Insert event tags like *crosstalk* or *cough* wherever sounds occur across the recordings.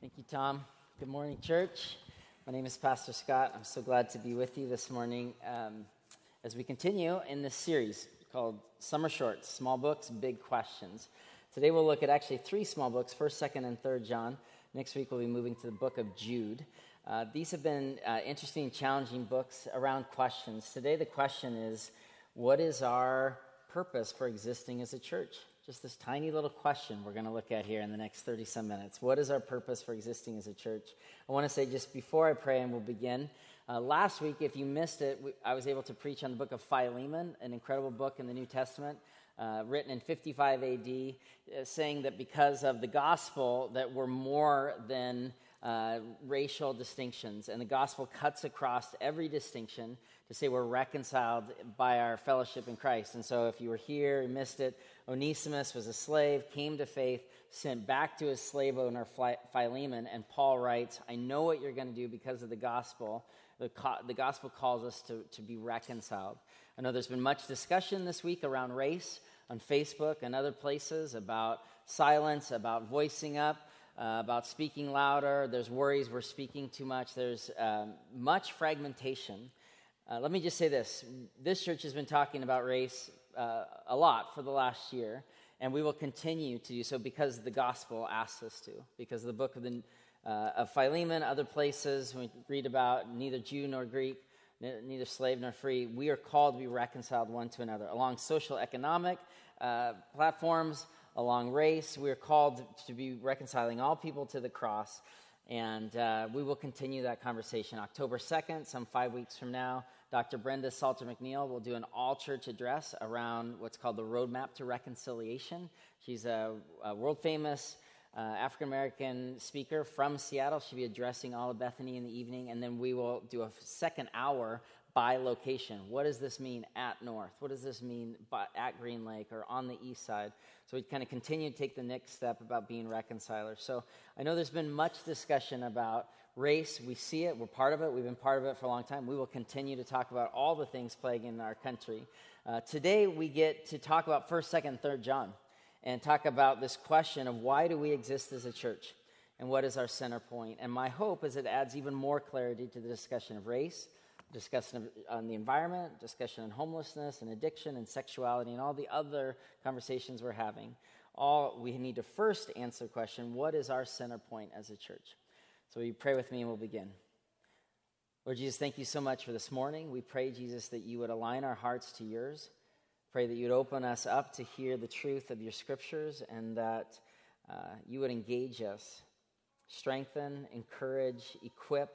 Thank you, Tom. Good morning, church. My name is Pastor Scott. I'm so glad to be with you this morning um, as we continue in this series called Summer Shorts Small Books, Big Questions. Today we'll look at actually three small books, 1st, 2nd, and 3rd John. Next week we'll be moving to the book of Jude. Uh, these have been uh, interesting, challenging books around questions. Today the question is what is our purpose for existing as a church? Just this tiny little question we're going to look at here in the next 30 some minutes. What is our purpose for existing as a church? I want to say just before I pray and we'll begin, uh, last week, if you missed it, we, I was able to preach on the book of Philemon, an incredible book in the New Testament. Uh, written in 55 AD, uh, saying that because of the gospel, that we're more than uh, racial distinctions, and the gospel cuts across every distinction to say we're reconciled by our fellowship in Christ. And so, if you were here, you missed it, Onesimus was a slave, came to faith, sent back to his slave owner Philemon, and Paul writes, I know what you're going to do because of the gospel. The, co- the gospel calls us to, to be reconciled. I know there's been much discussion this week around race on Facebook and other places about silence, about voicing up, uh, about speaking louder. There's worries we're speaking too much. There's um, much fragmentation. Uh, let me just say this this church has been talking about race uh, a lot for the last year, and we will continue to do so because the gospel asks us to. Because the book of, the, uh, of Philemon, other places, we read about neither Jew nor Greek, neither slave nor free, we are called to be reconciled one to another. Along social economic uh, platforms, along race, we are called to be reconciling all people to the cross. And uh, we will continue that conversation October 2nd, some five weeks from now. Dr. Brenda Salter McNeil will do an all church address around what's called the Roadmap to Reconciliation. She's a, a world famous uh, African American speaker from Seattle. She'll be addressing all of Bethany in the evening, and then we will do a second hour by location. What does this mean at North? What does this mean by, at Green Lake or on the east side? So we kind of continue to take the next step about being reconcilers. So I know there's been much discussion about race. We see it, we're part of it, we've been part of it for a long time. We will continue to talk about all the things plaguing our country. Uh, today, we get to talk about 1st, 2nd, 3rd John and talk about this question of why do we exist as a church and what is our center point. And my hope is it adds even more clarity to the discussion of race, discussion on the environment, discussion on homelessness and addiction and sexuality and all the other conversations we're having. All we need to first answer the question what is our center point as a church? So you pray with me and we'll begin. Lord Jesus, thank you so much for this morning. We pray, Jesus, that you would align our hearts to yours. Pray that you'd open us up to hear the truth of your scriptures and that uh, you would engage us, strengthen, encourage, equip,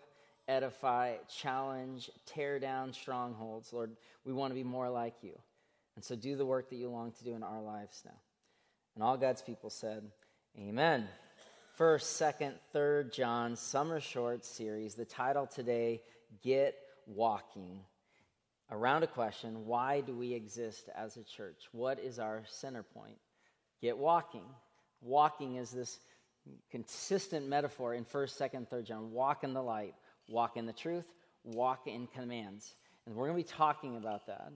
edify, challenge, tear down strongholds. Lord, we want to be more like you. And so do the work that you long to do in our lives now. And all God's people said, Amen. First, second, third John Summer Short Series. The title today, Get Walking. Around a question why do we exist as a church? What is our center point? Get walking. Walking is this consistent metaphor in 1st, 2nd, 3rd John. Walk in the light, walk in the truth, walk in commands. And we're going to be talking about that.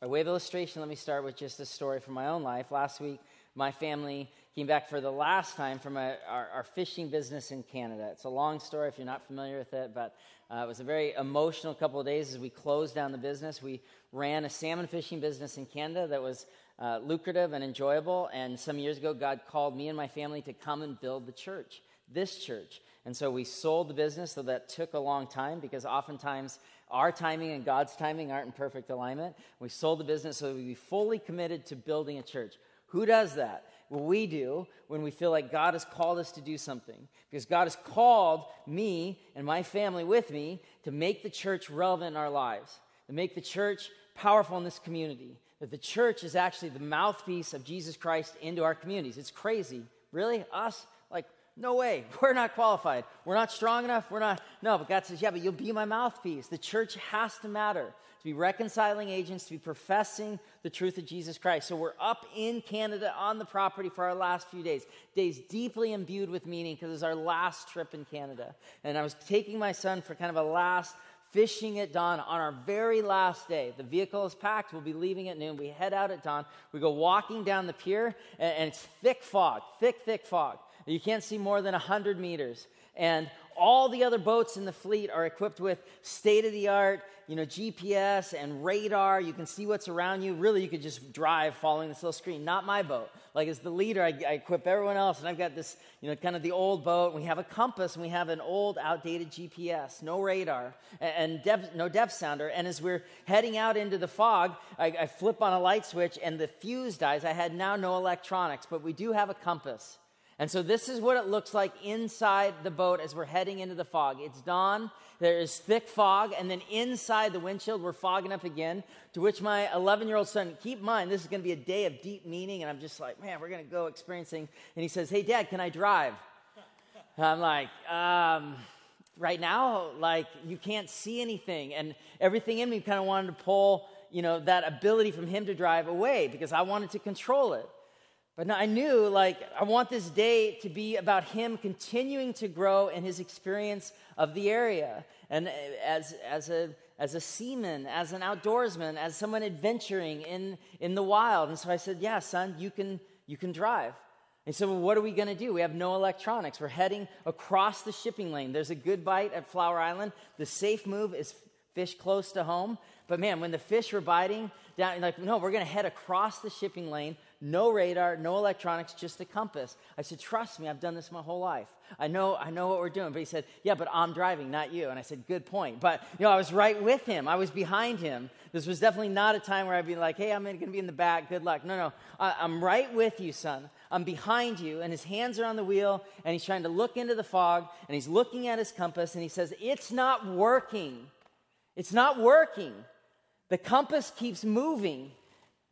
By way of illustration, let me start with just a story from my own life. Last week, my family came back for the last time from a, our, our, fishing business in Canada. It's a long story if you're not familiar with it, but uh, it was a very emotional couple of days as we closed down the business. We ran a salmon fishing business in Canada that was uh, lucrative and enjoyable, and some years ago, God called me and my family to come and build the church, this church. And so we sold the business, so that took a long time because oftentimes our timing and God's timing aren't in perfect alignment. We sold the business so we'd be fully committed to building a church. Who does that? Well, we do when we feel like God has called us to do something. Because God has called me and my family with me to make the church relevant in our lives, to make the church powerful in this community. That the church is actually the mouthpiece of Jesus Christ into our communities. It's crazy. Really? Us? No way. *laughs* We're not qualified. We're not strong enough. We're not. No, but God says, yeah, but you'll be my mouthpiece. The church has to matter to be reconciling agents, to be professing the truth of Jesus Christ. So we're up in Canada on the property for our last few days. Days deeply imbued with meaning because it's our last trip in Canada. And I was taking my son for kind of a last fishing at dawn on our very last day. The vehicle is packed. We'll be leaving at noon. We head out at dawn. We go walking down the pier, and, it's thick fog, thick, thick fog. You can't see more than 100 meters. And all the other boats in the fleet are equipped with state of the art, you know, GPS and radar. You can see what's around you. Really, you could just drive following this little screen. Not my boat. Like, as the leader, I, I equip everyone else, and I've got this, you know, kind of the old boat. We have a compass, and we have an old, outdated GPS, no radar, and, and no depth sounder. And as we're heading out into the fog, I, I flip on a light switch, and the fuse dies. I had now no electronics, but we do have a compass. And so this is what it looks like inside the boat as we're heading into the fog. It's dawn, there is thick fog, and then inside the windshield, we're fogging up again. To which my 11 year old son, keep in mind, this is going to be a day of deep meaning. And I'm just like, man, we're going to go experiencing. And he says, hey, dad, can I drive? I'm like, um, right now, like, you can't see anything. And everything in me kind of wanted to pull, you know, that ability from him to drive away because I wanted to control it. But I knew, like, I want this day to be about him continuing to grow in his experience of the area. And uh, as, as, a, as a seaman, as an outdoorsman, as someone adventuring in, in the wild. And so I said, Yeah, son, you can, you can drive. And well, what are we going to do? We have no electronics. We're heading across the shipping lane. There's a good bite at Flower Island. The safe move is fish close to home. But man, when the fish were biting down, like, no, we're going to head across the shipping lane no radar, no electronics, just a compass. I said, Trust me, I've done this my whole life. I know, I know what we're doing. But he said, Yeah, but I'm driving, not you. And I said, Good point. But, you know, I was right with him, I was behind him. This was definitely not a time where I'd be like, Hey, I'm going to be in the back, good luck. No, no, I, I'm right with you, son. I'm behind you, and his hands are on the wheel, and he's trying to look into the fog, and he's looking at his compass, and he says, It's not working. It's not working. The compass keeps moving.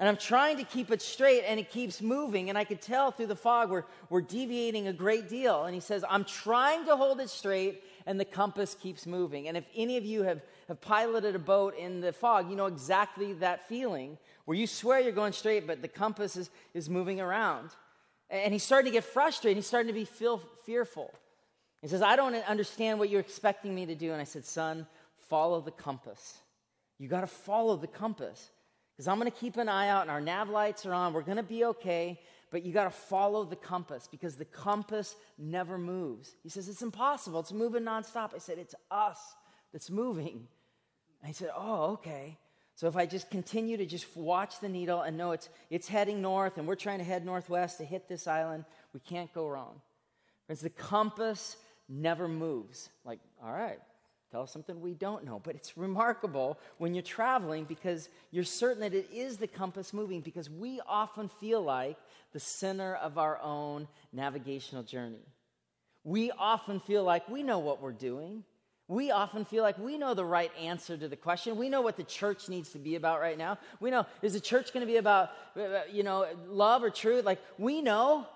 And I'm trying to keep it straight, and it keeps moving. And I could tell through the fog we're, we're deviating a great deal. And he says, I'm trying to hold it straight, and the compass keeps moving. And if any of you have, have piloted a boat in the fog, you know exactly that feeling where you swear you're going straight, but the compass is, is moving around. And he's starting to get frustrated. He's starting to be feel, fearful. He says, I don't understand what you're expecting me to do. And I said, Son, follow the compass. You got to follow the compass because I'm going to keep an eye out and our nav lights are on. We're going to be okay, but you got to follow the compass because the compass never moves. He says, It's impossible. It's moving nonstop. I said, It's us that's moving. And he said, Oh, okay. So if I just continue to just watch the needle and know it's, it's heading north and we're trying to head northwest to hit this island, we can't go wrong. Friends, the compass never moves. Like, all right, Tell us something we don't know. But it's remarkable when you're traveling because you're certain that it is the compass moving because we often feel like the center of our own navigational journey. We often feel like we know what we're doing. We often feel like we know the right answer to the question. We know what the church needs to be about right now. We know, is the church going to be about, uh, you know, love or truth? Like, we know.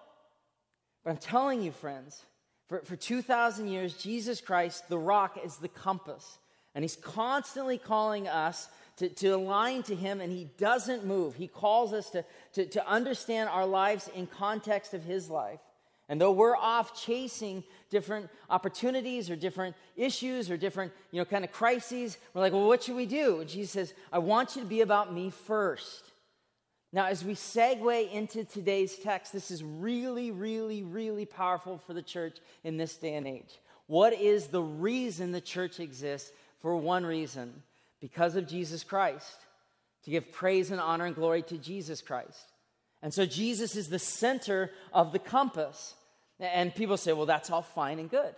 But I'm telling you, friends, for, for 2,000 years, Jesus Christ, the rock, is the compass. And he's constantly calling us to, to align to him, and he doesn't move. He calls us to, to, to understand our lives in context of his life. And though we're off chasing different opportunities or different issues or different, you know, kind of crises, we're like, well, what should we do? And Jesus says, I want you to be about me first. Now, as we segue into today's text, this is really, really, really powerful for the church in this day and age. What is the reason the church exists? For one reason, because of Jesus Christ, to give praise and honor and glory to Jesus Christ. And so Jesus is the center of the compass. And people say, well, that's all fine and good.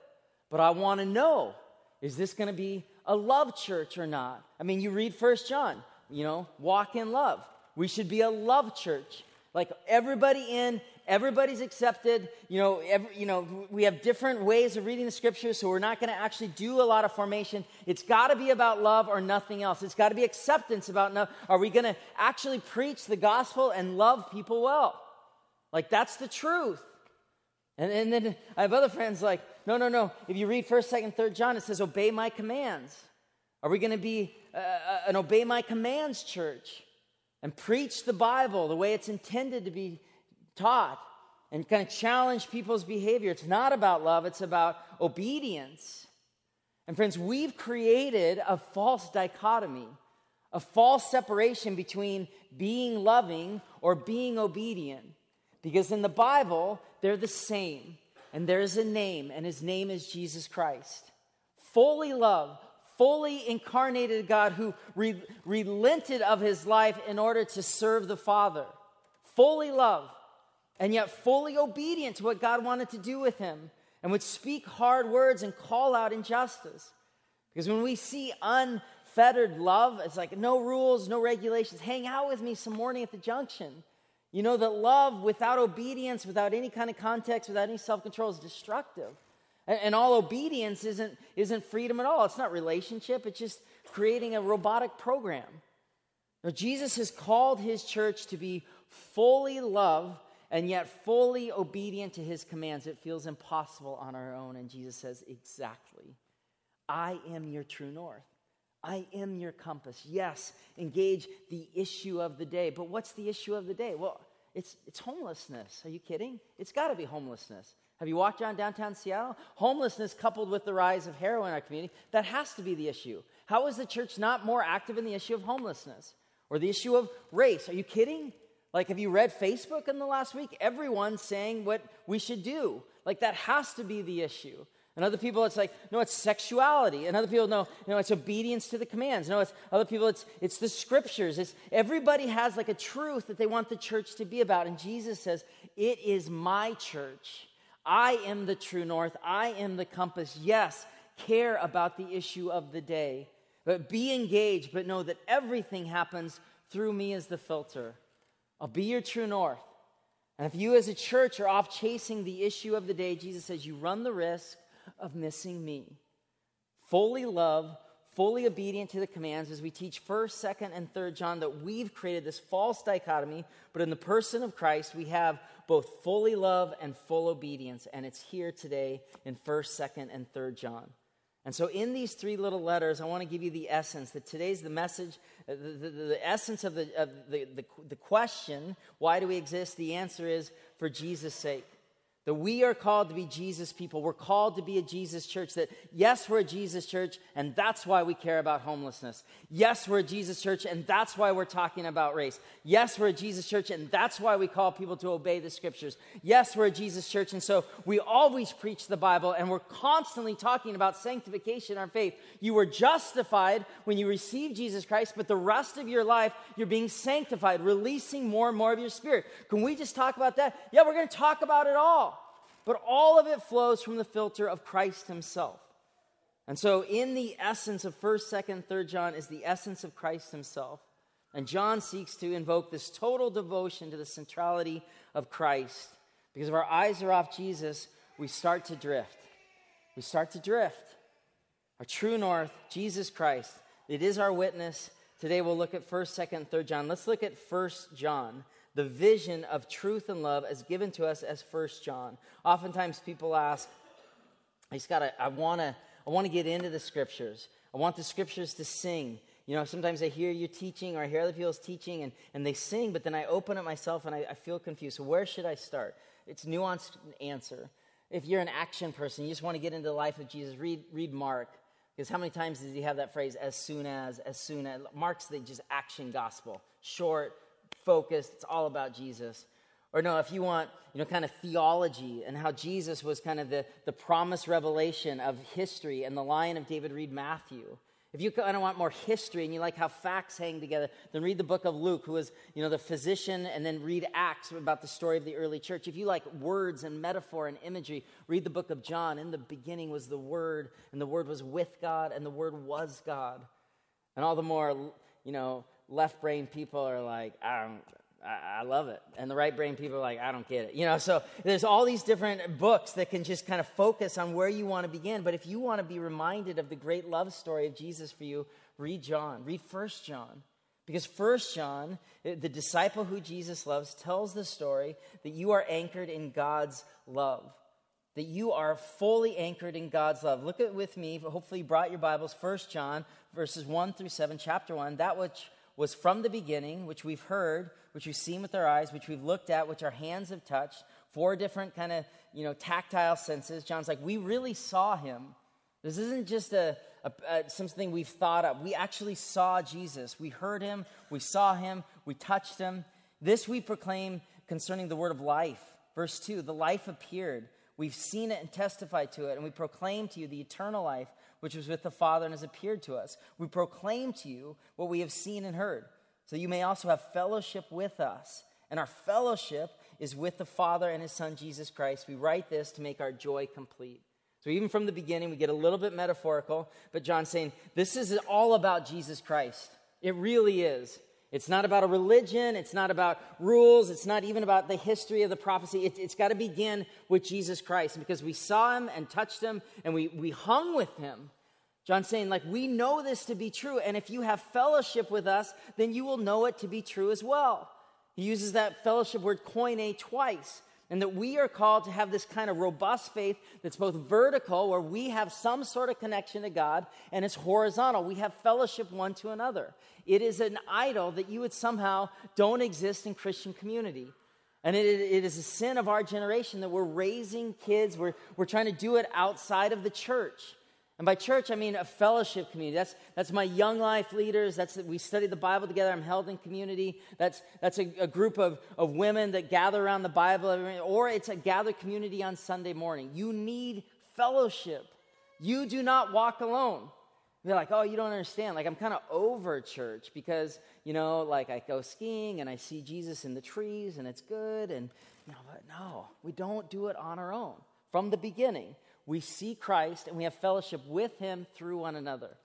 But I want to know is this going to be a love church or not? I mean, you read First John, you know, walk in love. We should be a love church. Like everybody in, everybody's accepted. You know, every, you know, we have different ways of reading the scriptures, so we're not going to actually do a lot of formation. It's got to be about love or nothing else. It's got to be acceptance about no. Are we going to actually preach the gospel and love people well? Like that's the truth. And, and then I have other friends like, no, no, no. If you read First, Second, Third John, it says, "Obey my commands." Are we going to be uh, uh, an obey my commands church? And preach the Bible the way it's intended to be taught and kind of challenge people's behavior. It's not about love, it's about obedience. And friends, we've created a false dichotomy, a false separation between being loving or being obedient. Because in the Bible, they're the same. And there's a name, and his name is Jesus Christ. Fully love, fully incarnated God who re- relented of his life in order to serve the Father. Fully love, and yet fully obedient to what God wanted to do with him, and would speak hard words and call out injustice. Because when we see unfettered love, it's like no rules, no regulations. Hang out with me some morning at the junction. You know that love without obedience, without any kind of context, without any self control is destructive. And, and, all obedience isn't, isn't freedom at all. It's not relationship, it's just creating a robotic program. Now, Jesus has called his church to be fully love and yet fully obedient to his commands. It feels impossible on our own. And Jesus says, Exactly. I am your true north. I am your compass. Yes, engage the issue of the day. But what's the issue of the day? Well, it's, it's homelessness. Are you kidding? It's got to be homelessness. Have you walked around downtown Seattle? Homelessness coupled with the rise of heroin in our community, that has to be the issue. How is the church not more active in the issue of homelessness or the issue of race? Are you kidding? Like, have you read Facebook in the last week? Everyone's saying what we should do. Like, that has to be the issue. And other people, it's like, no, it's sexuality. And other people, no, no, it's obedience to the commands. No, it's other people, it's it's the scriptures. It's everybody has like a truth that they want the church to be about. And Jesus says, It is my church. I am the true north. I am the compass. Yes, care about the issue of the day. But be engaged, but know that everything happens through me as the filter. I'll be your true north. And if you as a church are off chasing the issue of the day, Jesus says you run the risk of missing me. Fully love, fully obedient to the commands as we teach 1st, 2nd, and 3rd John that we've created this false dichotomy, but in the person of Christ, we have both fully love and full obedience, and it's here today in 1st, 2nd, and 3rd John. And so, in these three little letters, I want to give you the essence that today's the message, uh, the, the, the essence of, the, of the, the, the question why do we exist? The answer is for Jesus' sake. That we are called to be Jesus people. We're called to be a Jesus church. That, yes, we're a Jesus church, and that's why we care about homelessness. Yes, we're a Jesus church, and that's why we're talking about race. Yes, we're a Jesus church, and that's why we call people to obey the scriptures. Yes, we're a Jesus church, and so we always preach the Bible, and we're constantly talking about sanctification, our faith. You were justified when you received Jesus Christ, but the rest of your life, you're being sanctified, releasing more and more of your spirit. Can we just talk about that? Yeah, we're going to talk about it all but all of it flows from the filter of Christ himself. And so, in the essence of 1st, 2nd, 3rd John is the essence of Christ himself. And John seeks to invoke this total devotion to the centrality of Christ. Because if our eyes are off Jesus, we start to drift. We start to drift. Our true north, Jesus Christ, it is our witness. Today we'll look at 1st, 2nd, 3rd John. Let's look at 1st John the vision of truth and love as given to us as First John. Oftentimes people ask, I just gotta, I wanna, I wanna get into the scriptures. I want the scriptures to sing. You know, sometimes I hear you teaching or I hear other people's teaching and, and they sing, but then I open it myself and I, I feel confused. So where should I start? It's nuanced answer. If you're an action person, you just want to get into the life of Jesus, read, read Mark. Because how many times does he have that phrase, as soon as, as soon as? Mark's the just action gospel. Short, focused, it's all about Jesus. Or no, if you want, you know, kind of theology and how Jesus was kind of the, the promised revelation of history and the Lion of David, read Matthew. If you kind of want more history and you like how facts hang together, then read the book of Luke, who was, you know, the physician, and then read Acts about the story of the early church. If you like words and metaphor and imagery, read the book of John. In the beginning was the Word, and the Word was with God, and the Word was God. And all the more, you know, left brain people are like, I don't, I, love it. And the right brain people are like, I don't get it. You know, so there's all these different books that can just kind of focus on where you want to begin. But if you want to be reminded of the great love story of Jesus for you, read John, read First John. Because First John, eh, the disciple who Jesus loves, tells the story that you are anchored in God's love. That you are fully anchored in God's love. Look at with me, hopefully you brought your Bibles, First John, verses 1 through 7, chapter 1. That which was from the beginning, which we've heard, which we've seen with our eyes, which we've looked at, which our hands have touched, four different kind of, you know, tactile senses. John's like, we really saw him. This isn't just a, a, a, something we've thought of. We actually saw Jesus. We heard him, we saw him, we touched him. This we proclaim concerning the word of life. Verse 2 the life appeared. We've seen it and testified to it, and we proclaim to you the eternal life which was with the Father and has appeared to us. We proclaim to you what we have seen and heard, so you may also have fellowship with us. And our fellowship is with the Father and his Son, Jesus Christ. We write this to make our joy complete. So even from the beginning, we get a little bit metaphorical, but John's saying this is all about Jesus Christ. It really is. It's not about a religion. It's not about rules. It's not even about the history of the prophecy. It, has got to begin with Jesus Christ because we saw him and touched him and we, we hung with him. John's saying, like, we know this to be true. And if you have fellowship with us, then you will know it to be true as well. He uses that fellowship word koine twice and that we are called to have this kind of robust faith that's both vertical, where we have some sort of connection to God, and it's horizontal. We have fellowship one to another. It is an idol that you would somehow don't exist in Christian community. And it, it is a sin of our generation that we're raising kids, we're, we're trying to do it outside of the church. And by church, I mean a fellowship community. That's, that's my young life leaders. That's we study the Bible together. I'm held in community. That's, that's a, a group of, of women that gather around the Bible. Or it's a gathered community on Sunday morning. You need fellowship. You do not walk alone. They're like, oh, you don't understand. Like, I'm kind of over church because, you know, like I go skiing and I see Jesus in the trees and it's good. And, you know, but no, we don't do it on our own from the beginning we see Christ and we have fellowship with him through one another.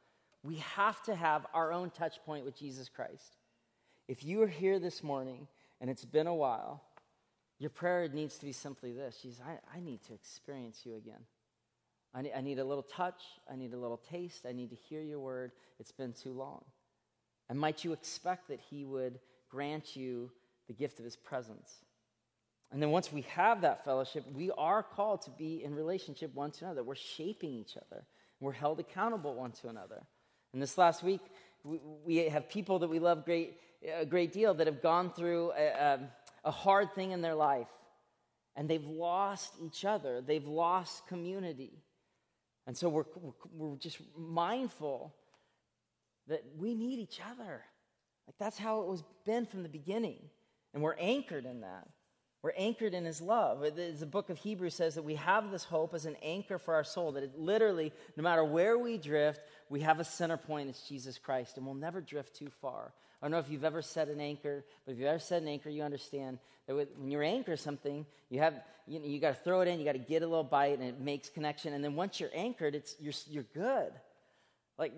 We have to have our own touch point with Jesus Christ. If you are here this morning and it's been a while, your prayer needs to be simply this Jesus, I, I need to experience you again. I need, I need a little touch. I need a little taste. I need to hear your word. It's been too long. And might you expect that he would grant you the gift of his presence? And then once we have that fellowship, we are called to be in relationship one to another. We're shaping each other. We're held accountable one to another. And this last week, we, we have people that we love great, a great deal that have gone through a, a, a hard thing in their life. And they've lost each other. They've lost community. And so we're, we're just mindful that we need each other. Like that's how it was been from the beginning. And we're anchored in that. We're anchored in his love. The book of Hebrews says that we have this hope as an anchor for our soul, that it literally, no matter where we drift, we have a center point, it's Jesus Christ, and we'll never drift too far. I don't know if you've ever set an anchor, but if you've ever set an anchor, you understand that when you anchor something, you have you, know, you got to throw it in, you got to get a little bite, and it makes connection. And then once you're anchored, it's you're you're good. Like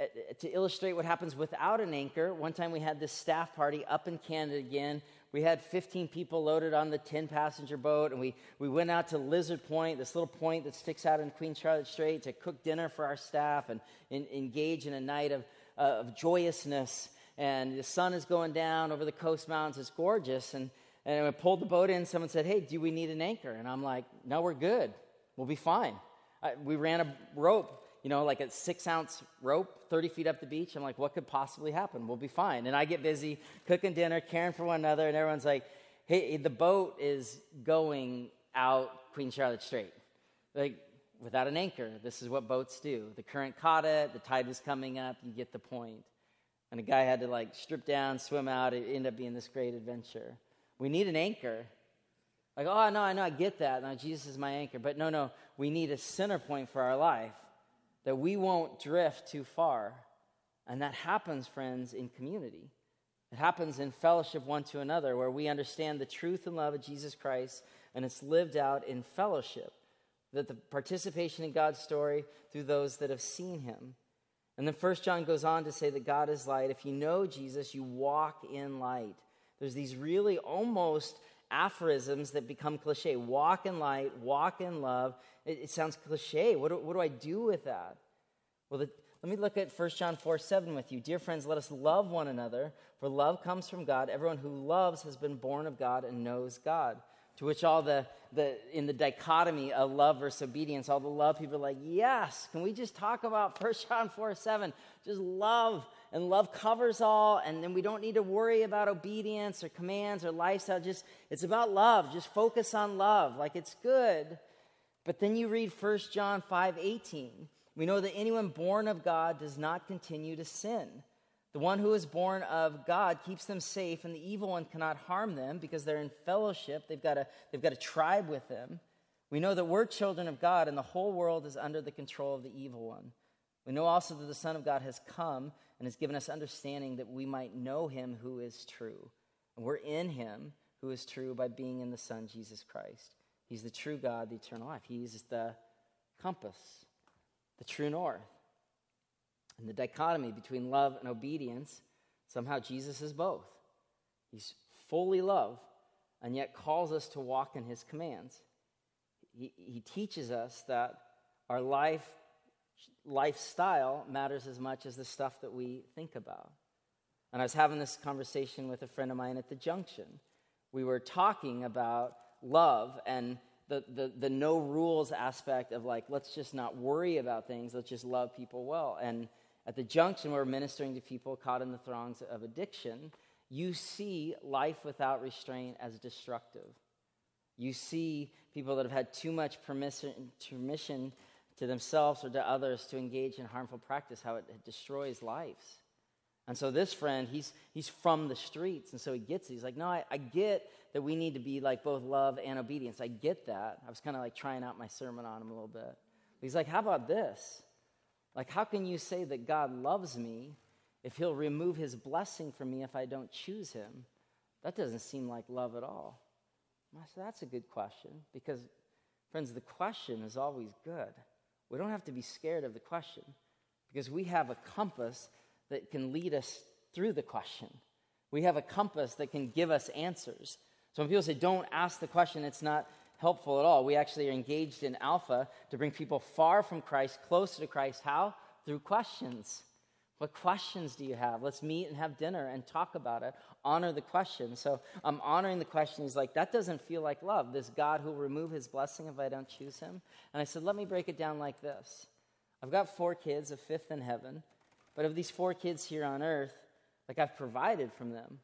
uh, to illustrate what happens without an anchor, one time we had this staff party up in Canada again we had 15 people loaded on the 10 passenger boat, and we, we went out to Lizard Point, this little point that sticks out in Queen Charlotte Strait, to cook dinner for our staff and in, engage in a night of, uh, of joyousness. And the sun is going down over the coast mountains. It's gorgeous. And, and we pulled the boat in. Someone said, Hey, do we need an anchor? And I'm like, No, we're good. We'll be fine. I, we ran a rope you know, like a six ounce rope 30 feet up the beach. I'm like, what could possibly happen? We'll be fine. And I get busy cooking dinner, caring for one another, and everyone's like, hey, the boat is going out Queen Charlotte Strait. Like, without an anchor, this is what boats do. The current caught it, the tide was coming up, you get the point. And a guy had to like strip down, swim out. It ended up being this great adventure. We need an anchor. Like, oh, no, I know, I get that. Now, Jesus is my anchor. But no, no, we need a center point for our life that we won't drift too far. And that happens, friends, in community. It happens in fellowship one to another, where we understand the truth and love of Jesus Christ, and it's lived out in fellowship. That the participation in God's story through those that have seen him. And then First John goes on to say that God is light. If you know Jesus, you walk in light. There's these really almost aphorisms that become cliche walk in light, walk in love. It, it sounds cliche. What do, what do I do with that? Well, the, let me look at 1 John 4 7 with you. Dear friends, let us love one another, for love comes from God. Everyone who loves has been born of God and knows God. To which all the, the in the dichotomy of love versus obedience, all the love people are like, yes, can we just talk about *laughs* 1 John 4 7? Just love and love covers all, and then we don't need to worry about obedience or commands or lifestyle. Just it's about love. Just focus on love. Like it's good. But then you read 1 John 5 18. We know that anyone born of God does not continue to sin. The one who is born of God keeps them safe, and the evil one cannot harm them because they're in fellowship. They've got a, they've got a tribe with them. We know that we're children of God, and the whole world is under the control of the evil one. We know also that the Son of God has come and has given us understanding that we might know him who is true. And we're in him who is true by being in the Son, Jesus Christ. He's the true God, the eternal life. He's the compass, the true north. And the dichotomy between love and obedience, somehow Jesus is both. He's fully love and yet calls us to walk in his commands. He, he teaches us that our life lifestyle matters as much as the stuff that we think about. And I was having this conversation with a friend of mine at the junction. We were talking about love and the, the, the no rules aspect of like, let's just not worry about things, let's just love people well. And at the junction, we we're ministering to people caught in the throngs of addiction. You see life without restraint as destructive. You see people that have had too much permission, permission to themselves or to others to engage in harmful practice, how it, it destroys lives. And so this friend, he's, he's from the streets, and so he gets it. He's like, no, I, I get that we need to be like both love and obedience. I get that. I was kind of like trying out my sermon on him a little bit. But he's like, how about this? Like, how can you say that God loves me if he'll remove his blessing from me if I don't choose him? That doesn't seem like love at all. I said, that's a good question because, friends, the question is always good. We don't have to be scared of the question because we have a compass that can lead us through the question. We have a compass that can give us answers. So when people say, don't ask the question, it's not helpful at all. We actually are engaged in Alpha to bring people far from Christ, closer to Christ. How? Through questions. What questions do you have? Let's meet and have dinner and talk about it. Honor the question. So I'm honoring the question. He's like, that doesn't feel like love. This God who will remove his blessing if I don't choose him. And I said, let me break it down like this. I've got four kids, a fifth in heaven. But of these four kids here on earth, like I've provided from them.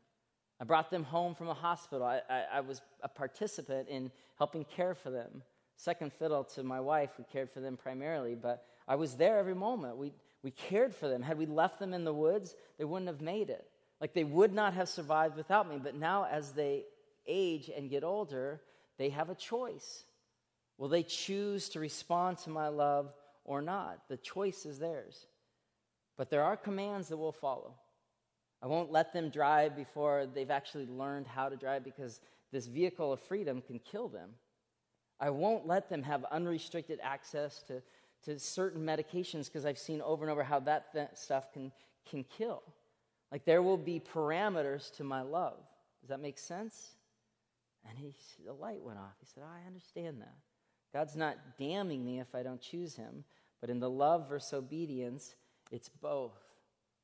I brought them home from a hospital. I, I, I was a participant in helping care for them. Second fiddle to my wife, who cared for them primarily, but I was there every moment. We, we cared for them. Had we left them in the woods, they wouldn't have made it. Like they would not have survived without me. But now, as they age and get older, they have a choice. Will they choose to respond to my love or not? The choice is theirs. But there are commands that we'll follow. I won't let them drive before they've actually learned how to drive because this vehicle of freedom can kill them. I won't let them have unrestricted access to to certain medications because I've seen over and over how that th- stuff can, can kill. Like there will be parameters to my love. Does that make sense? And he, the light went off. He said, I understand that. God's not damning me if I don't choose him, but in the love versus obedience, it's both.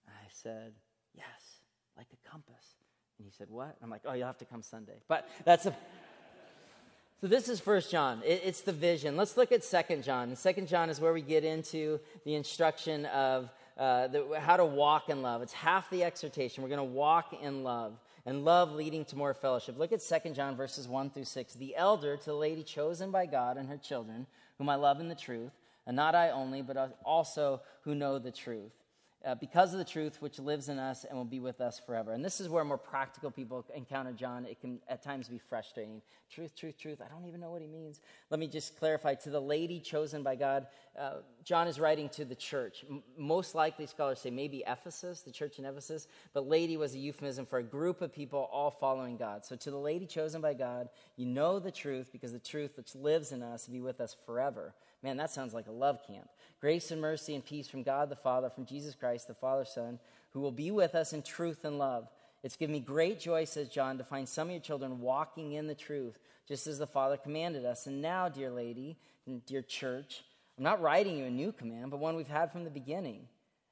I said, Yes, like a compass. And he said, What? I'm like, Oh, you'll have to come Sunday. But that's a. So this is First John. it's the vision. Let's look at Second John. Second John is where we get into the instruction of uh, the, how to walk in love. It's half the exhortation. We're going to walk in love, and love leading to more fellowship. Look at Second John verses one through six. The elder to the lady chosen by God and her children, whom I love in the truth, and not I only, but also who know the truth uh, because of the truth which lives in us and will be with us forever. And this is where more practical people encounter John. It can at times be frustrating. Truth, truth, truth. I don't even know what he means. Let me just clarify. To the lady chosen by God, uh, John is writing to the church. M- most likely, scholars say maybe Ephesus, the church in Ephesus, but lady was a euphemism for a group of people all following God. So to the lady chosen by God, you know the truth because the truth which lives in us will be with us forever. Man, that sounds like a love camp. Grace and mercy and peace from God the Father, from Jesus Christ, the Father, Son, who will be with us in truth and love. It's given me great joy, says John, to find some of your children walking in the truth, just as the Father commanded us. And now, dear lady, and dear church, I'm not writing you a new command, but one we've had from the beginning.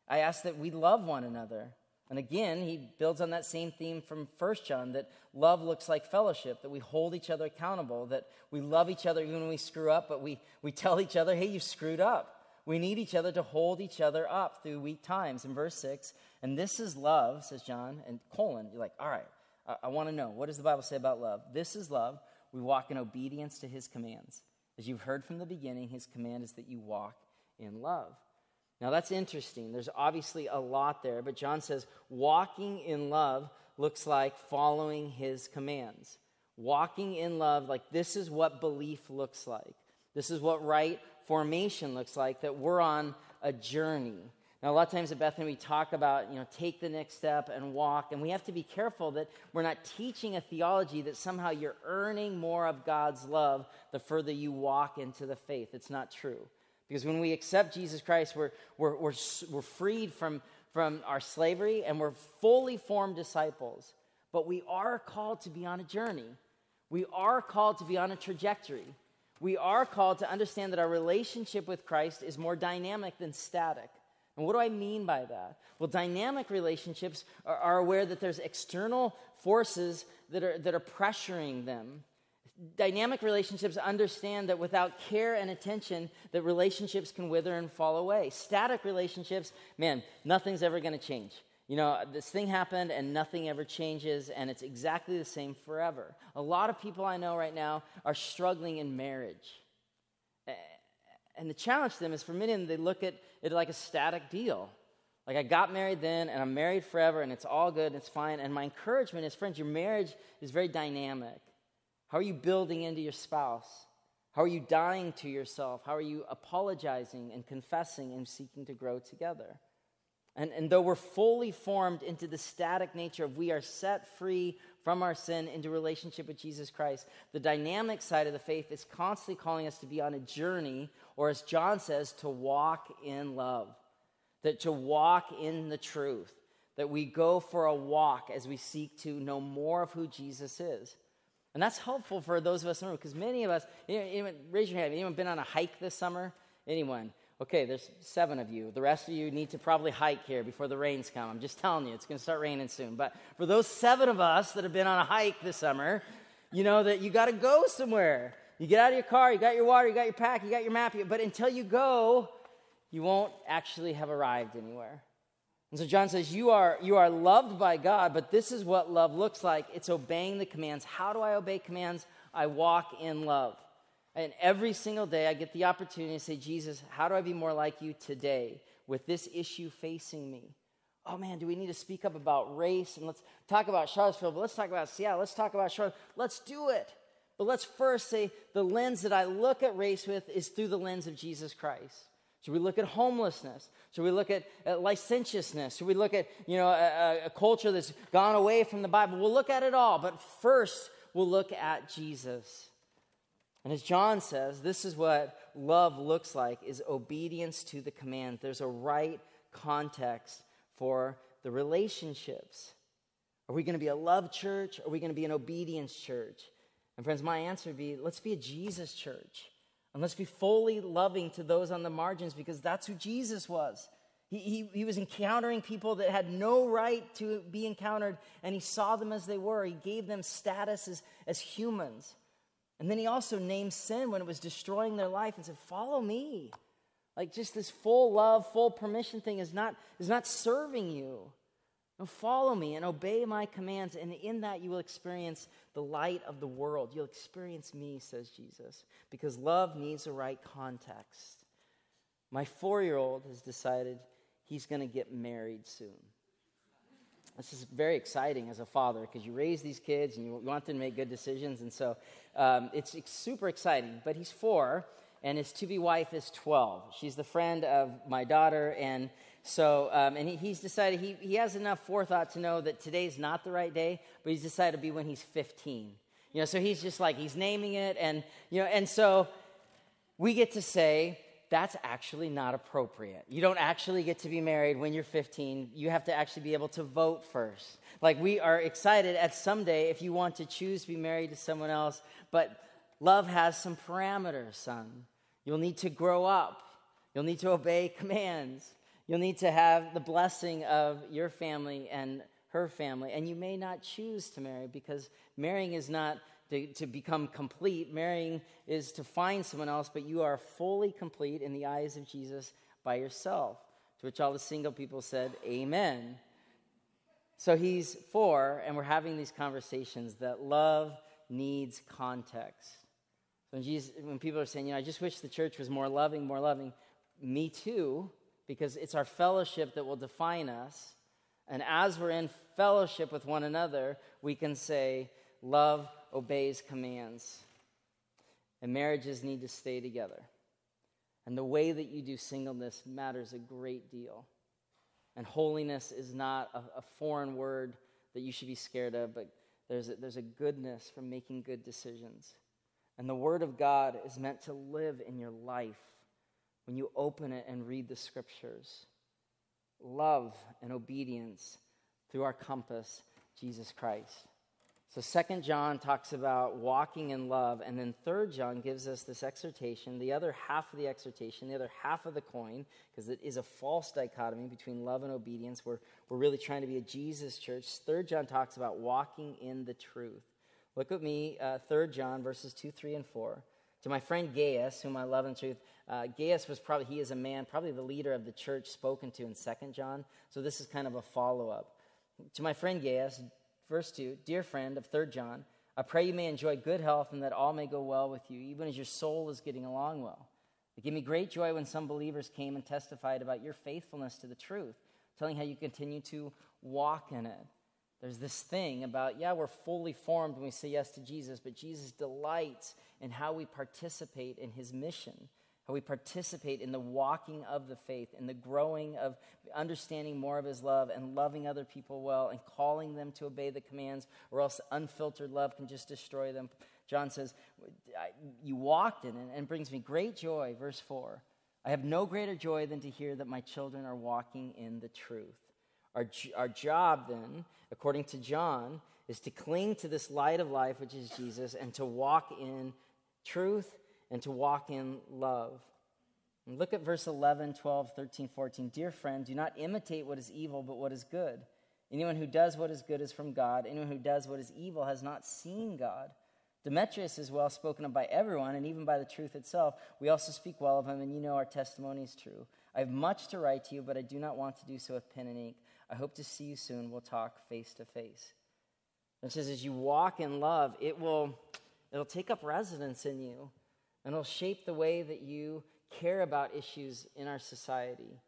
I ask that we love one another. And again, he builds on that same theme from 1 John that love looks like fellowship, that we hold each other accountable, that we love each other even when we screw up, but we, we tell each other, hey, you screwed up. We need each other to hold each other up through weak times. In verse 6, and this is love, says John, and colon, you're like, all right, I, I want to know, what does the Bible say about love? This is love. We walk in obedience to his commands. As you've heard from the beginning, his command is that you walk in love. Now that's interesting. There's obviously a lot there, but John says walking in love looks like following his commands. Walking in love, like this is what belief looks like. This is what right formation looks like, that we're on a journey. Now, a lot of times at Bethany, we talk about, you know, take the next step and walk. And we have to be careful that we're not teaching a theology that somehow you're earning more of God's love the further you walk into the faith. It's not true. Because when we accept Jesus Christ, we're, we're, we're, we're freed from, from our slavery and we're fully formed disciples. But we are called to be on a journey, we are called to be on a trajectory. We are called to understand that our relationship with Christ is more dynamic than static. And what do I mean by that? Well, dynamic relationships are, are, aware that there's external forces that are, that are pressuring them. Dynamic relationships understand that without care and attention, that relationships can wither and fall away. Static relationships, man, nothing's ever going to change. You know, this thing happened and nothing ever changes, and it's exactly the same forever. A lot of people I know right now are struggling in marriage. And the challenge to them is for many of them, they look at it like a static deal. Like I got married then and I'm married forever and it's all good and it's fine. And my encouragement is, friends, your marriage is very dynamic. How are you building into your spouse? How are you dying to yourself? How are you apologizing and confessing and seeking to grow together? And, and though we're fully formed into the static nature of we are set free from our sin into relationship with Jesus Christ, the dynamic side of the faith is constantly calling us to be on a journey, or as John says, to walk in love, that to walk in the truth, that we go for a walk as we seek to know more of who Jesus is. And that's helpful for those of us in the room because many of us, anyone, raise your hand, anyone been on a hike this summer? Anyone? Okay, there's seven of you. The rest of you need to probably hike here before the rains come. I'm just telling you, it's going to start raining soon. But for those seven of us that have been on a hike this summer, you know that you got to go somewhere. You get out of your car, you got your water, you got your pack, you got your map, but until you go, you won't actually have arrived anywhere. And so John says, you are, you are loved by God, but this is what love looks like it's obeying the commands. How do I obey commands? I walk in love. And every single day, I get the opportunity to say, Jesus, how do I be more like you today with this issue facing me? Oh man, do we need to speak up about race? And let's talk about Charlottesville, but let's talk about Seattle. Let's talk about Charlotte. Let's do it. But let's first say the lens that I look at race with is through the lens of Jesus Christ. Should we look at homelessness? Should we look at, at licentiousness? Should we look at you know a, a culture that's gone away from the Bible? We'll look at it all, but first we'll look at Jesus. And as John says, this is what love looks like is obedience to the command. There's a right context for the relationships. Are we going to be a love church? Are we going to be an obedience church? And friends, my answer would be let's be a Jesus church. And let's be fully loving to those on the margins because that's who Jesus was. He, he, he, was encountering people that had no right to be encountered, and he saw them as they were. He gave them status as, as humans. And then he also named sin when it was destroying their life and said, Follow me. Like just this full love, full permission thing is not, is not serving you. Follow me and obey my commands, and in that you will experience the light of the world. You'll experience me, says Jesus, because love needs a right context. My four year old has decided he's going to get married soon. This is very exciting as a father because you raise these kids and you want them to make good decisions. And so um, it's, it's super exciting. But he's four, and his to be wife is 12. She's the friend of my daughter. And so, um, and he, he's decided he, he has enough forethought to know that today's not the right day, but he's decided to be when he's 15. You know, so he's just like, he's naming it. And, you know, and so we get to say, that's actually not appropriate. You don't actually get to be married when you're 15. You have to actually be able to vote first. Like, we are excited at someday if you want to choose to be married to someone else, but love has some parameters, son. You'll need to grow up, you'll need to obey commands, you'll need to have the blessing of your family and her family, and you may not choose to marry because marrying is not to, to become complete. Marrying is to find someone else, but you are fully complete in the eyes of Jesus by yourself. To which all the single people said, Amen. So he's four, and we're having these conversations that love needs context. When, Jesus, when people are saying, you know, I just wish the church was more loving, more loving, me too, because it's our fellowship that will define us. And as we're in fellowship with one another, we can say, love obeys commands. and marriages need to stay together. And the way that you do singleness matters a great deal. And holiness is not a, a foreign word that you should be scared of, but there's a, there's a goodness from making good decisions. And the Word of God is meant to live in your life when you open it and read the Scriptures. Love and obedience through our compass, Jesus Christ. So Second John talks about walking in love, and then Third John gives us this exhortation, the other half of the exhortation, the other half of the coin, because it is a false dichotomy between love and obedience. We're, we're really trying to be a Jesus church. Third John talks about walking in the truth. Look at me, uh, Third John, verses 2, 3, and 4. To my friend Gaius, whom I love in truth, uh, Gaius was probably, he is a man, probably the leader of the church spoken to in Second John. So this is kind of a follow up. To my friend Gaius, Verse 2 Dear friend of Third John, I pray you may enjoy good health and that all may go well with you, even as your soul is getting along well. It gave me great joy when some believers came and testified about your faithfulness to the truth, telling how you continue to walk in it. There's this thing about, yeah, we're fully formed when we say yes to Jesus, but Jesus delights in how we participate in his mission how we participate in the walking of the faith, in the growing of understanding more of his love and loving other people well and calling them to obey the commands, or else unfiltered love can just destroy them. John says, You walked in it and brings me great joy. Verse 4 I have no greater joy than to hear that my children are walking in the truth. Our, our job, then, according to John, is to cling to this light of life, which is Jesus, and to walk in truth and to walk in love. And look at verse 11, 12, 13, 14. Dear friend, do not imitate what is evil, but what is good. Anyone who does what is good is from God. Anyone who does what is evil has not seen God. Demetrius is well spoken of by everyone, and even by the truth itself. We also speak well of him, and you know our testimony is true. I have much to write to you, but I do not want to do so with pen and ink. I hope to see you soon. We'll talk face to face. It says, as you walk in love, it will it'll take up residence in you and it'll shape the way that you care about issues in our society.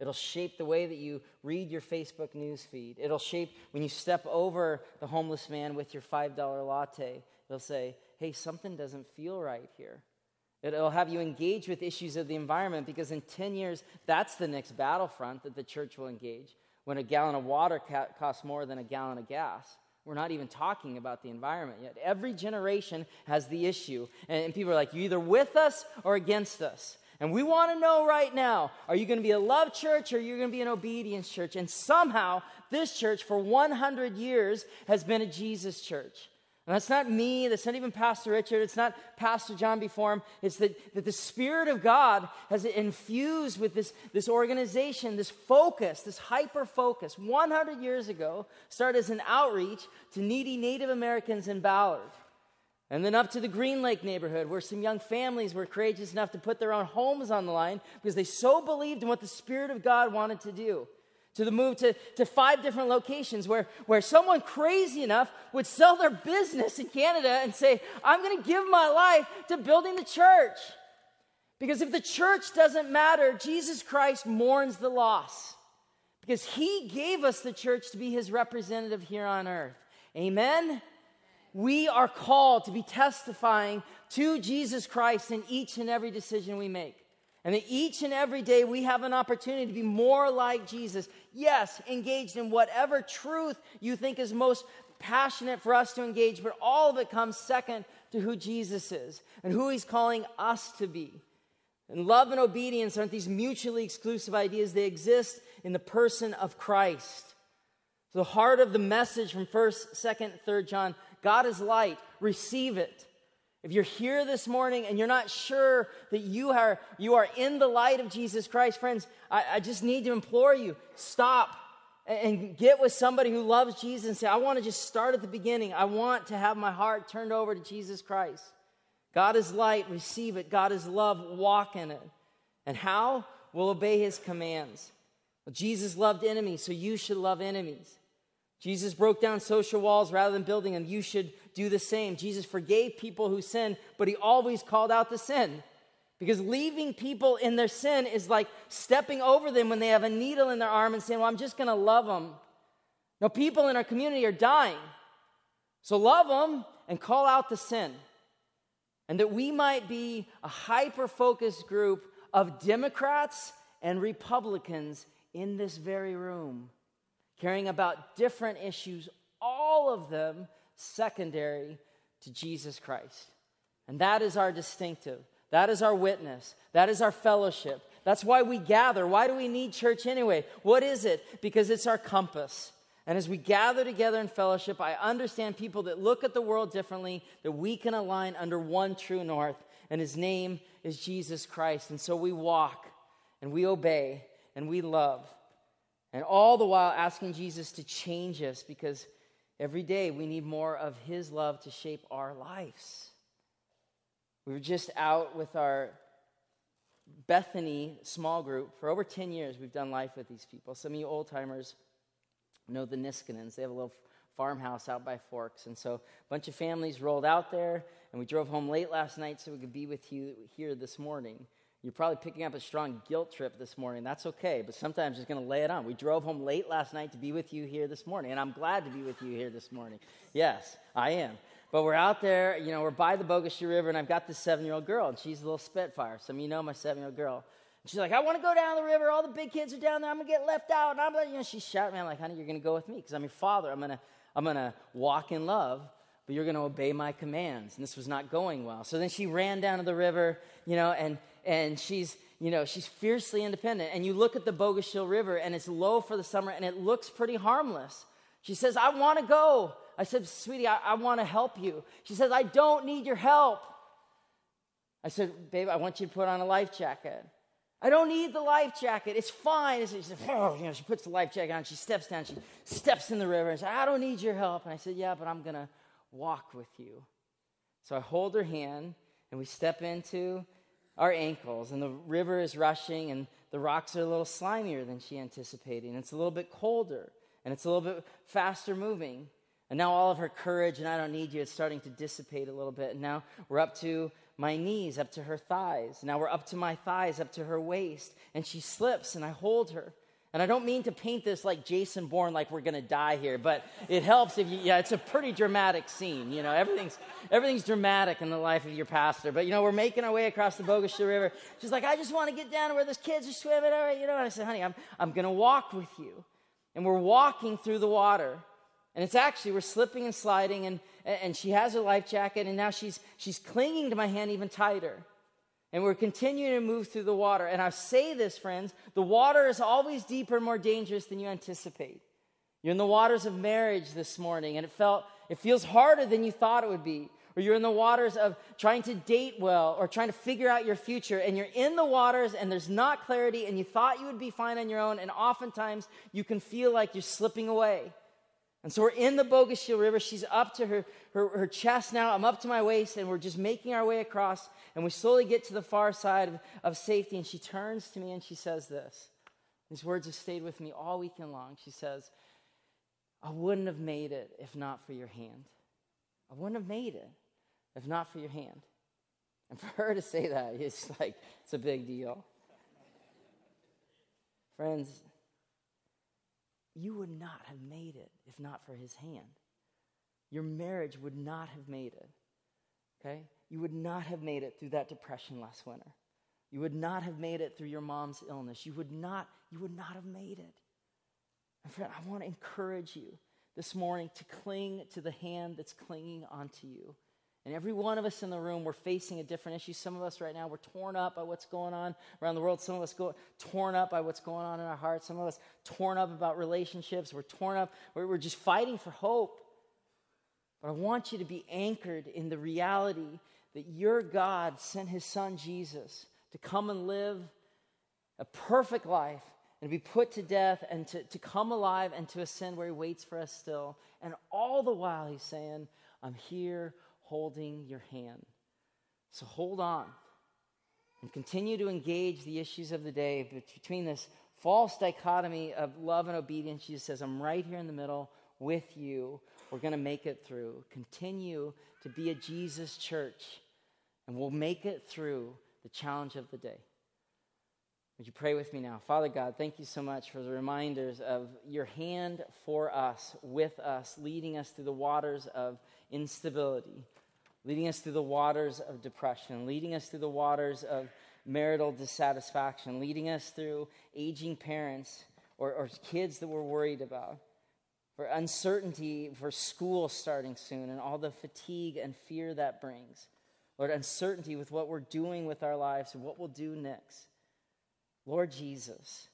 It'll shape the way that you read your Facebook news feed. It'll shape when you step over the homeless man with your $5 latte. It'll say, hey, something doesn't feel right here. It'll have you engage with issues of the environment because in 10 years, that's the next battlefront that the church will engage when a gallon of water costs more than a gallon of gas. We're not even talking about the environment yet. Every generation has the issue. And, people are like, you either with us or against us. And we want to know right now are you going to be a love church or are you going to be an obedience church? And somehow, this church for 100 years has been a Jesus church. And that's not me, that's not even Pastor Richard, it's not Pastor John before him. It's that, that the Spirit of God has infused with this, this organization, this focus, this hyper focus. 100 years ago, started as an outreach to needy Native Americans in Ballard. And then up to the Green Lake neighborhood, where some young families were courageous enough to put their own homes on the line because they so believed in what the Spirit of God wanted to do to the move to, to five different locations where, where someone crazy enough would sell their business in Canada and say, I'm going to give my life to building the church. Because if the church doesn't matter, Jesus Christ mourns the loss. Because he gave us the church to be his representative here on earth. Amen? We are called to be testifying to Jesus Christ in each and every decision we make. And that each and every day we have an opportunity to be more like Jesus. Yes, engaged in whatever truth you think is most passionate for us to engage, but all of it comes second to who Jesus is and who he's calling us to be. And love and obedience aren't these mutually exclusive ideas, they exist in the person of Christ. So the heart of the message from 1st, 2nd, 3rd John God is light, receive it. If you're here this morning and you're not sure that you are, you are in the light of Jesus Christ, friends, I, I just need to implore you stop and get with somebody who loves Jesus and say, I want to just start at the beginning. I want to have my heart turned over to Jesus Christ. God is light, receive it. God is love, walk in it. And how? We'll obey his commands. Well, Jesus loved enemies, so you should love enemies. Jesus broke down social walls rather than building them. You should do the same. Jesus forgave people who sinned, but he always called out the sin. Because leaving people in their sin is like stepping over them when they have a needle in their arm and saying, Well, I'm just going to love them. No, people in our community are dying. So love them and call out the sin. and that we might be a hyper focused group of Democrats and Republicans in this very room, caring about different issues, all of them secondary to Jesus Christ. And that is our distinctive. That is our witness. That is our fellowship. That's why we gather. Why do we need church anyway? What is it? Because it's our compass. And as we gather together in fellowship, I understand people that look at the world differently, that we can align under one true north, and his name is Jesus Christ. And so we walk and we obey and we love. And all the while asking Jesus to change us because every day we need more of his love to shape our lives. We were just out with our Bethany small group. For over 10 years, we've done life with these people. Some of you old timers know the Niskanens. They have a little farmhouse out by Forks. And so a bunch of families rolled out there, and we drove home late last night so we could be with you here this morning. You're probably picking up a strong guilt trip this morning. That's okay, but sometimes just going to lay it on. We drove home late last night to be with you here this morning, and I'm glad to be with you here this morning. Yes, I am. But we're out there, you know, we're by the Bogachiel River, and I've got this seven year old girl, and she's a little Spitfire. Some of you know my seven year old girl. She's like, I want to go down the river. All the big kids are down there. I'm going to get left out. And I'm like, you know, she's shouting me. I'm like, honey, you're going to go with me because I'm your father. I'm to, I'm to walk in love, but you're going to obey my commands. And this was not going well. So then she ran down to the river, you know, and, and she's, you know, she's fiercely independent. And you look at the Bogachiel River, and it's low for the summer, and it looks pretty harmless. She says, I want to go. I said, Sweetie, I, I want to help you. She says, I don't need your help. I said, Babe, I want you to put on a life jacket. I don't need the life jacket. It's fine. She said, oh, you know, she puts the life jacket on. She steps down. She steps in the river and says, I don't need your help. And I said, Yeah, but I'm to walk with you. So I hold her hand and we step into our ankles, and the river is rushing, and the rocks are a little slimier than she anticipated. And it's a little bit colder, and it's a little bit faster moving. And now all of her courage and I don't need you is starting to dissipate a little bit. And now we're up to my knees, up to her thighs. Now we're up to my thighs, up to her waist. And she slips and I hold her. And I don't mean to paint this like Jason Bourne, like we're to die here, but it helps if you, yeah, it's a pretty dramatic scene. You know, everything's, everything's dramatic in the life of your pastor. But, you know, we're making our way across the Bogachiel River. She's like, I just want to get down to where those kids are swimming. All right, you know, and I said, honey, I'm, I'm to walk with you. And we're walking through the water. And it's actually, we're slipping and sliding, and, and she has her life jacket, and now she's, she's clinging to my hand even tighter. And we're continuing to move through the water. And I say this, friends the water is always deeper and more dangerous than you anticipate. You're in the waters of marriage this morning, and it, felt, it feels harder than you thought it would be. Or you're in the waters of trying to date well or trying to figure out your future, and you're in the waters and there's not clarity, and you thought you would be fine on your own, and oftentimes you can feel like you're slipping away. And so we're in the Bogachiel River. She's up to her, her, her, chest now. I'm up to my waist, and we're just making our way across. And we slowly get to the far side of, of safety. And she turns to me and she says this. These words have stayed with me all weekend long. She says, I wouldn't have made it if not for your hand. I wouldn't have made it if not for your hand. And for her to say that, it's like, it's a big deal. Friends, you would not have made it if not for his hand. Your marriage would not have made it. Okay? You would not have made it through that depression last winter. You would not have made it through your mom's illness. You would not, you would not have made it. And friend, I want to encourage you this morning to cling to the hand that's clinging onto you. And every one of us in the room, we're facing a different issue. Some of us right now, we're torn up by what's going on around the world. Some of us go torn up by what's going on in our hearts. Some of us torn up about relationships. We're torn up. We're, we're just fighting for hope. But I want you to be anchored in the reality that your God sent his son Jesus to come and live a perfect life and be put to death and to, to come alive and to ascend where he waits for us still. And all the while, he's saying, I'm here holding your hand. So hold on and continue to engage the issues of the day between this false dichotomy of love and obedience. Jesus says, I'm right here in the middle with you. We're going to make it through. Continue to be a Jesus church, and we'll make it through the challenge of the day. Would you pray with me now? Father God, thank you so much for the reminders of your hand for us, with us, leading us through the waters of instability. Leading us through the waters of depression, leading us through the waters of marital dissatisfaction, leading us through aging parents or, or kids that we're worried about, for uncertainty for school starting soon and all the fatigue and fear that brings. Lord, uncertainty with what we're doing with our lives and what we'll do next. Lord Jesus,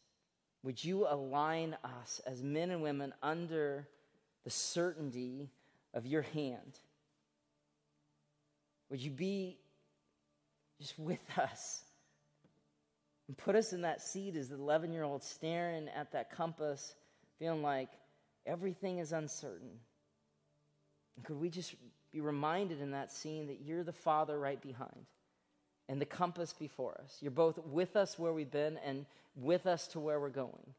would you align us as men and women under the certainty of your hand? Would you be just with us and put us in that seat as the 11 year old staring at that compass, feeling like everything is uncertain? And could we just be reminded in that scene that you're the Father right behind and the compass before us? You're both with us where we've been and with us to where we're going.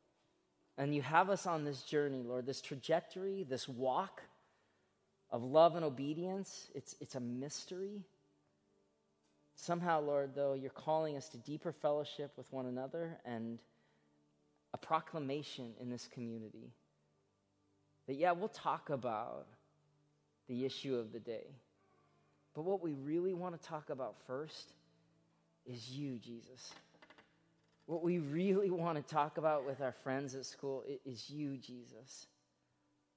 And you have us on this journey, Lord, this trajectory, this walk of love and obedience. It's, it's a mystery. Somehow, Lord, though, you're calling us to deeper fellowship with one another and a proclamation in this community. That, yeah, we'll talk about the issue of the day. But what we really want to talk about first is you, Jesus. What we really want to talk about with our friends at school is you, Jesus.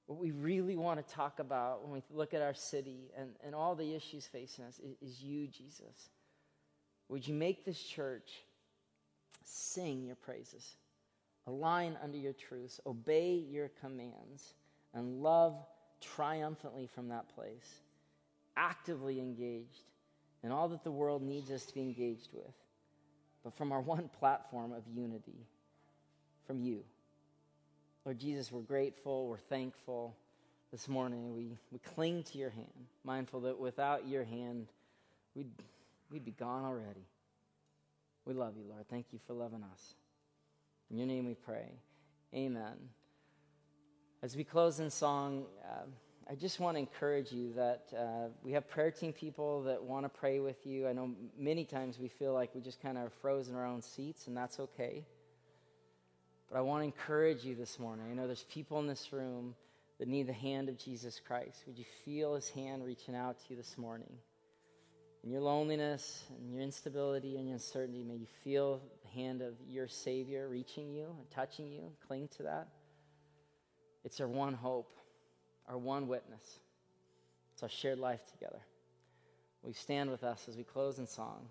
What we really want to talk about when we look at our city and, and all the issues facing us is, is you, Jesus. Would you make this church sing your praises, align under your truths, obey your commands, and love triumphantly from that place, actively engaged in all that the world needs us to be engaged with, but from our *laughs* one platform of unity, from you. Lord Jesus, we're grateful, we're thankful this morning. We, we cling to your hand, mindful that without your hand, we'd, we'd be gone already. We love you, Lord. Thank you for loving us. In your name we pray. Amen. As we close in song, uh, I just want to encourage you that uh, we have prayer team people that want to pray with you. I know many times we feel like we just kind of froze in our own seats, and that's okay. But I want to encourage you this morning. I know there's people in this room that need the hand of Jesus Christ. Would you feel his hand reaching out to you this morning? In your loneliness and your instability and your uncertainty, may you feel the hand of your Savior reaching you and touching you. Cling to that. It's our one hope, our one witness. It's our shared life together. We stand with us as we close in song.